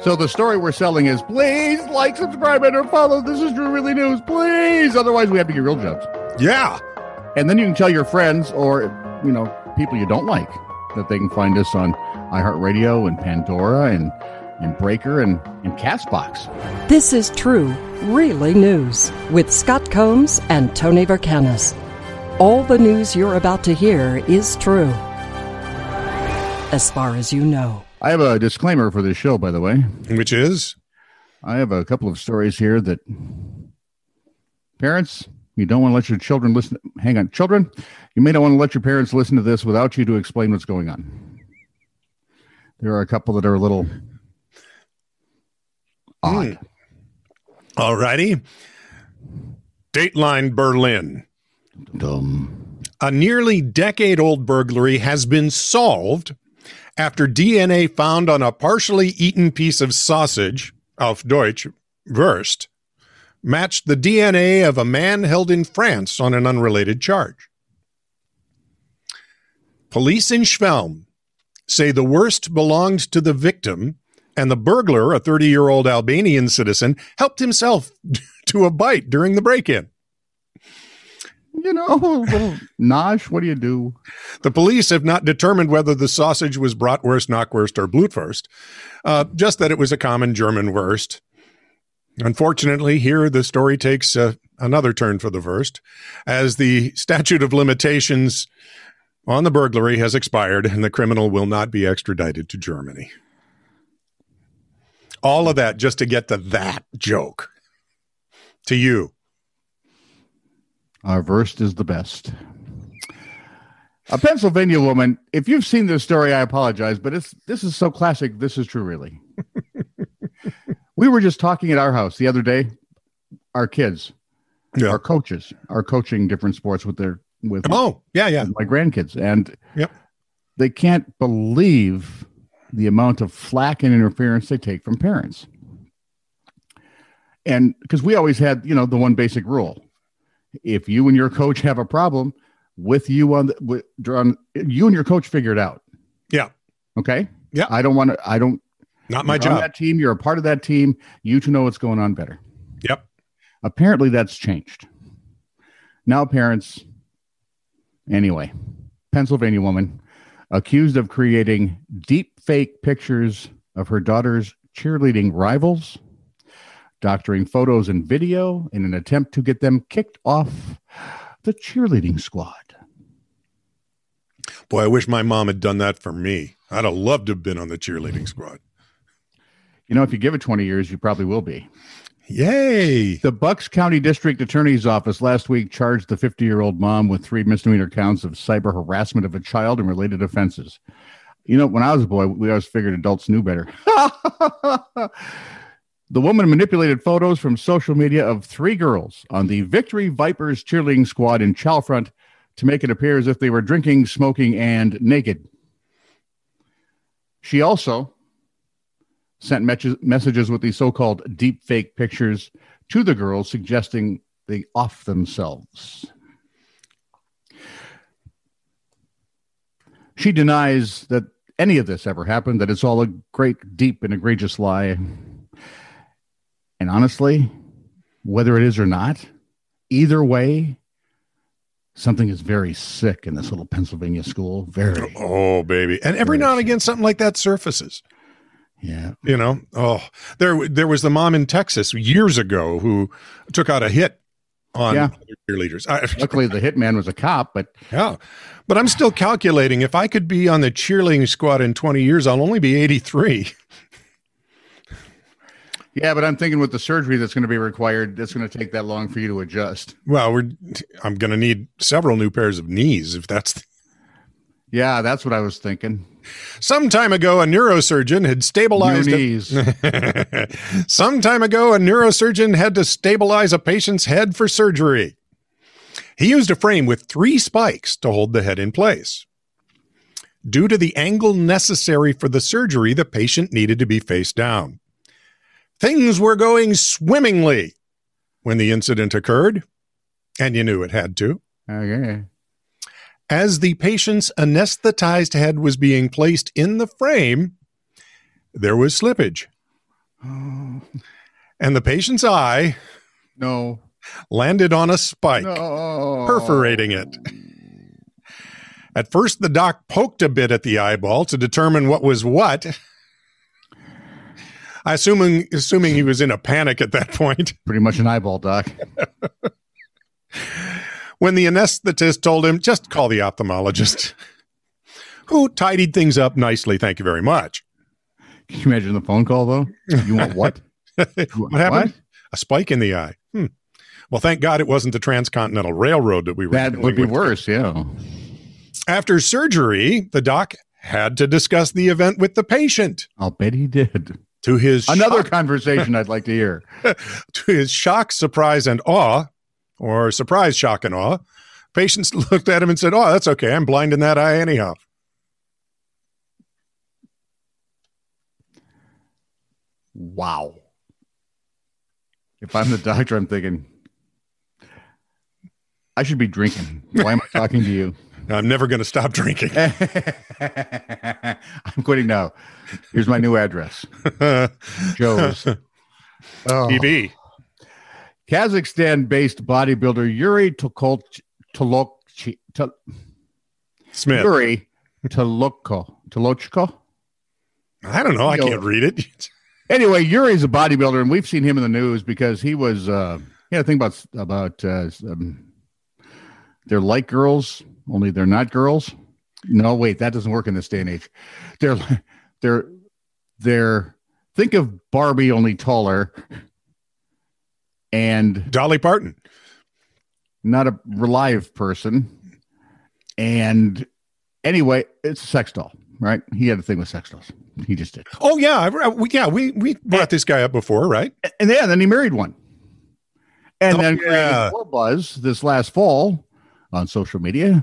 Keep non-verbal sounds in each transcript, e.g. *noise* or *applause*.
So the story we're selling is please like, subscribe, and or follow. This is True Really News, please. Otherwise, we have to get real jobs. Yeah. And then you can tell your friends or you know people you don't like that they can find us on iHeartRadio and Pandora and and Breaker and and Castbox. This is True, Really News with Scott Combs and Tony Vercanis. All the news you're about to hear is true, as far as you know. I have a disclaimer for this show, by the way. Which is? I have a couple of stories here that parents, you don't want to let your children listen. Hang on, children, you may not want to let your parents listen to this without you to explain what's going on. There are a couple that are a little hmm. odd. All righty. Dateline Berlin. Dumb. A nearly decade old burglary has been solved after DNA found on a partially eaten piece of sausage, auf Deutsch, Wurst, matched the DNA of a man held in France on an unrelated charge. Police in Schwelm say the Wurst belonged to the victim, and the burglar, a 30 year old Albanian citizen, helped himself *laughs* to a bite during the break in. You know, *laughs* little nosh. What do you do? The police have not determined whether the sausage was bratwurst, knockwurst, or blutwurst, uh, just that it was a common German wurst. Unfortunately, here the story takes uh, another turn for the worst, as the statute of limitations on the burglary has expired and the criminal will not be extradited to Germany. All of that just to get to that joke. To you. Our verst is the best. A Pennsylvania woman. If you've seen this story, I apologize, but it's this is so classic. This is true, really. *laughs* we were just talking at our house the other day. Our kids, Yeah. our coaches, are coaching different sports with their with Oh, yeah, yeah. my grandkids, and Yep. they can't believe the amount of flack and interference they take from parents. And because we always had, you know, the one basic rule: if you and your coach have a problem, with you on the with, on you and your coach figure it out. Yeah. Okay. Yeah. I don't want to. I don't. Not my job. that team. You're a part of that team. You to know what's going on better. Yep. Apparently, that's changed. Now, parents. Anyway, Pennsylvania woman accused of creating deep fake pictures of her daughter's cheerleading rivals, doctoring photos and video in an attempt to get them kicked off the cheerleading squad. Boy, I wish my mom had done that for me. I'd have loved to have been on the cheerleading squad. You know, if you give it 20 years, you probably will be. Yay. The Bucks County District Attorney's Office last week charged the 50 year old mom with three misdemeanor counts of cyber harassment of a child and related offenses. You know, when I was a boy, we always figured adults knew better. *laughs* the woman manipulated photos from social media of three girls on the Victory Vipers cheerleading squad in Chalfront to make it appear as if they were drinking, smoking, and naked. She also sent mes- messages with these so-called deep fake pictures to the girls suggesting they off themselves she denies that any of this ever happened that it's all a great deep and egregious lie and honestly whether it is or not either way something is very sick in this little pennsylvania school very Oh, baby. And every now and again, something like that surfaces. yeah You know, oh, there there was the mom in Texas years ago who took out a hit on Yeah. cheerleaders. I, *laughs* luckily the hitman was a cop but yeah, but I'm still calculating if I could be on the cheerleading squad in 20 years, I'll only be 83. *laughs* Yeah, but I'm thinking with the surgery that's going to be required, that's going to take that long for you to adjust. Well, we're I'm going to need several new pairs of knees if that's. Yeah, that's what I was thinking. Some time ago, a neurosurgeon had New stabilized. a- knees. *laughs* Some time ago, a neurosurgeon had to stabilize a patient's head for surgery. He used a frame with three spikes to hold the head in place. Due to the angle necessary for the surgery, the patient needed to be face down. Things were going swimmingly when the incident occurred, and you knew it had to. okay. As the patient's anesthetized head was being placed in the frame, there was slippage. Oh. and the patient's eye No. landed on a spike, No. perforating it. At first, the doc poked a bit at the eyeball to determine what was what. Assuming, assuming he was in a panic at that point. *laughs* Pretty much an eyeball, Doc. when the anesthetist told him, just call the ophthalmologist, *laughs* who tidied things up nicely. Thank you very much. Can you imagine the phone call, though? You want what? *laughs* what happened? A spike in the eye. Hmm. Well, thank God it wasn't the Transcontinental Railroad that we were. That would be with. worse, yeah. After surgery, the doc had to discuss the event with the patient. I'll bet he did. To his Another shock, conversation I'd like to hear. *laughs* to his shock, surprise, and awe, or surprise, shock, and awe, patients *laughs* looked at him and said, "Oh, that's okay. I'm blind in that eye anyhow." Wow. If I'm the doctor, I'm thinking, I should be drinking. Why am I talking to you? I'm never going to stop drinking. *laughs* I'm quitting now. Here's my new address *laughs* Joe's. Oh. TV. Kazakhstan based bodybuilder Yuri Tokol- Tolokchi- Tol- Smith. Yuri Toloko. Tolochko? I don't know. I can't read it. *laughs* Anyway, Yuri's a bodybuilder, and we've seen him in the news because he was, uh, he had a thing about, about uh, um, they're like girls, only they're not girls. No, wait, that doesn't work in this day and age. They're, they're, they're, think of Barbie only taller and Dolly Parton. not a live person. And anyway, it's a sex doll, right? He had a thing with sex dolls. He just did. Oh yeah, we, yeah. We we brought this guy up before, right? And yeah, then he married one. And Oh, then yeah. buzz this last fall on social media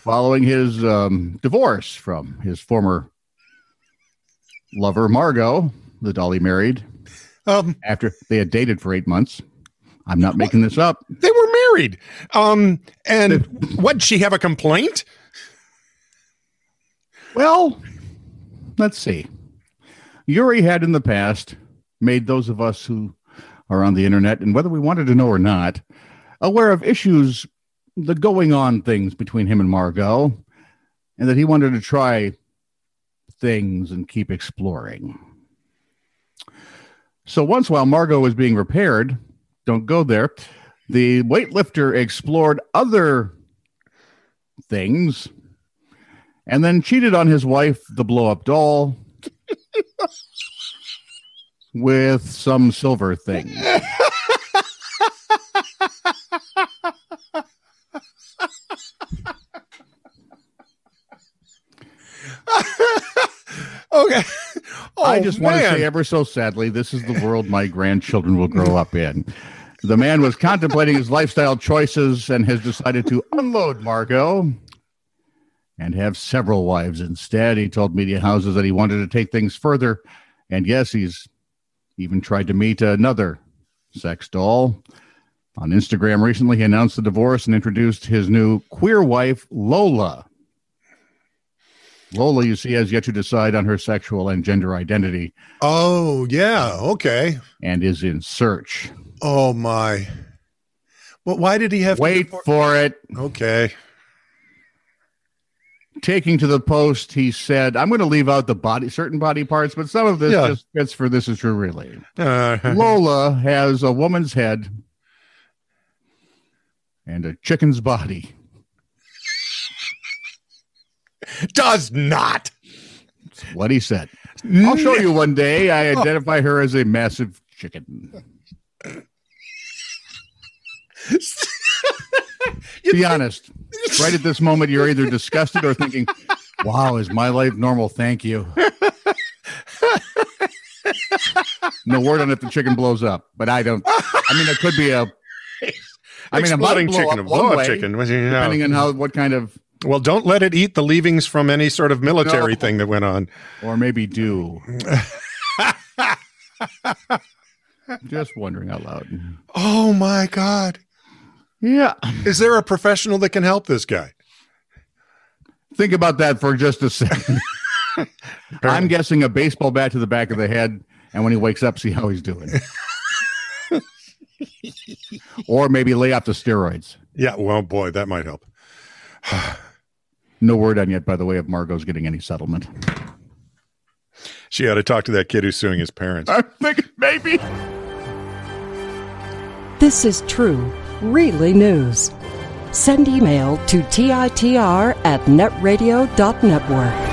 following his um, divorce from his former lover, Margot, the doll he married Um, after they had dated for eight months. I'm not making this up. they were married. Um, and what? Did she have a complaint? Well, let's see. Yuri had in the past made those of us who are on the internet, and whether we wanted to know or not, aware of issues, the going on things between him and Margot, and that he wanted to try things and keep exploring. So once while Margot was being repaired, don't go there, the weightlifter explored other things and then cheated on his wife, the blow up doll, *laughs* with some silver thing. *laughs* Okay. *laughs* Oh, I just want to say ever so sadly, this is the world my grandchildren will grow up in. The man was contemplating his lifestyle choices and has decided to unload Margot and have several wives instead. He told media houses that he wanted to take things further. And yes, he's even tried to meet another sex doll. On Instagram recently, he announced the divorce and introduced his new queer wife, Lola. Lola, you see, has yet to decide on her sexual and gender identity Oh yeah. Okay. and is in search. Oh my. Well, why did he have? to- Wait for it. Okay. Taking to the post, he said, I'm going to leave out the body, certain body parts, but some of this Yeah. just fits for this is true, really. Uh, Lola has a woman's head and a chicken's body. Does not. That's what he said. I'll show you one day. I *laughs* oh. identify her as a massive chicken. Be honest. Right at this moment, you're either disgusted or thinking, wow, is my life normal? Thank you. No word on if the chicken blows up, but I don't. I mean, it could be a. I mean, a blow chicken, a blow up chicken. Well, you know. depending on how, what kind of, Well, don't let it eat the leavings from any sort of military No. thing that went on. or maybe do. *laughs* Just wondering out loud. Oh my God. Yeah. Is there a professional that can help this guy? Think about that for just a second. *laughs* I'm guessing a baseball bat to the back of the head and when he wakes up, see how he's doing. *laughs* or maybe lay off the steroids. Yeah, well, boy, that might help. *sighs* *sighs* no word on yet, by the way, of Margot's getting any settlement. She ought to talk to that kid who's suing his parents. I think maybe. This is true, really news. Send email to TITR at netradio.network.